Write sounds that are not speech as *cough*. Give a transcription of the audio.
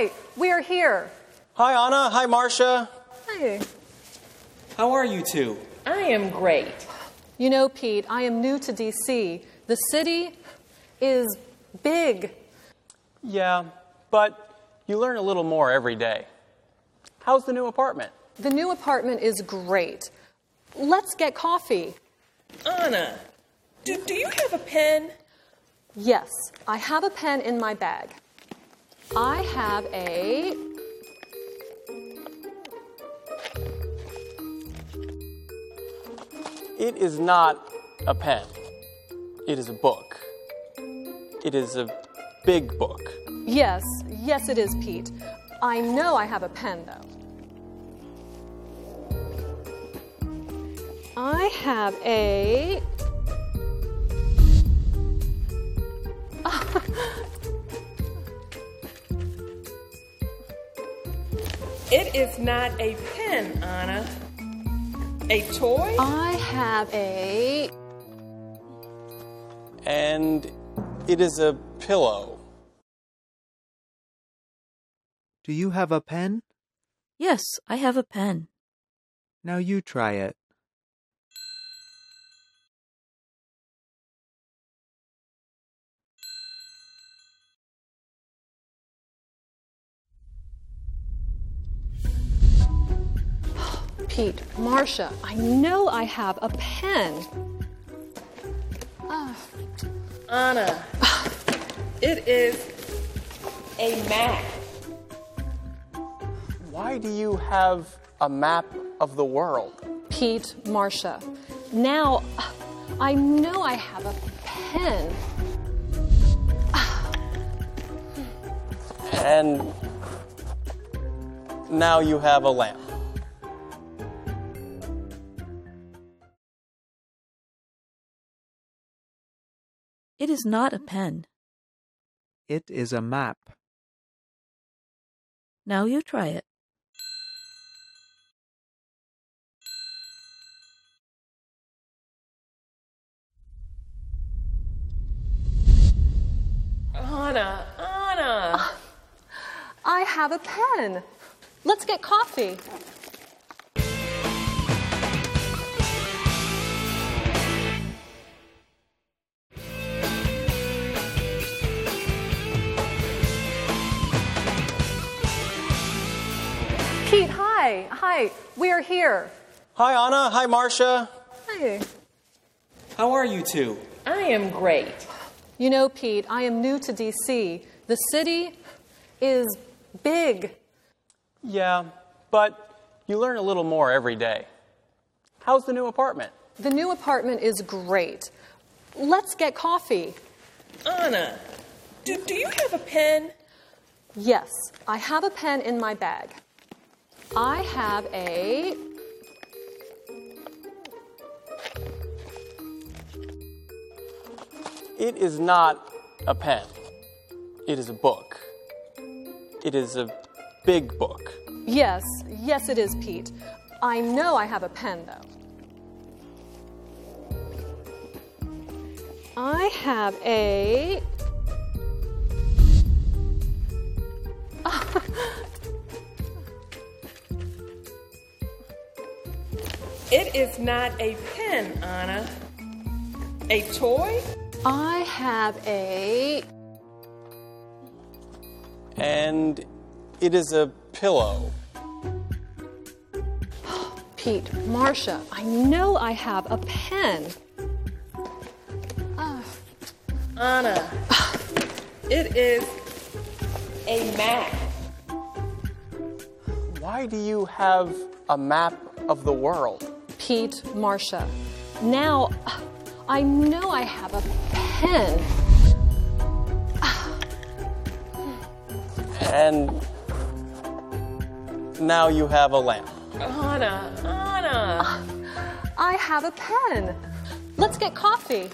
Pete, hi. Hi. We're here. Hi, Anna. Hi, Marsha. Hi. How are you two? I am great. You know, Pete, I am new to DC. The city is big. Yeah, but you learn a little more every day. How's the new apartment? The new apartment is great. Let's get coffee. Anna, do, do you have a pen? Yes, I have a pen in my bag. I have a. It is not a pen. It is a book. It is a big book. Yes, yes, it is, Pete. I know I have a pen, though. I have a. It is not a pen, Anna. A toy? I have a. And it is a pillow. Do you have a pen? Yes, I have a pen. Now you try it. Pete, Marsha, I know I have a pen. Ah. Anna, *sighs* it is a map. Why do you have a map of the world? Pete, Marsha, now *sighs* I know I have a pen. *sighs* And now you have a lamp. It is not a pen. It is a map. Now you try it. Anna, Anna. Ah, I have a pen. Let's get coffee. Pete, hi. Hi. We're here. Hi, Anna. Hi, Marsha. Hi. How are you two? I am great. You know, Pete, I am new to DC. The city is big. Yeah, but you learn a little more every day. How's the new apartment? The new apartment is great. Let's get coffee. Anna, do, do you have a pen? Yes, I have a pen in my bag. I have a. It is not a pen. It is a book. It is a big book. Yes, yes, it is, Pete. I know I have a pen, though. I have a. It is not a pen, Anna. A toy? I have a. And it is a pillow. *gasps* Pete, Marsha, I know I have a pen. Ah. Anna, *sighs* it is a map. Why do you have a map of the world? Pete, Marsha, now I know I have a pen. And now you have a lamp. Anna, Anna. I have a pen. Let's get coffee.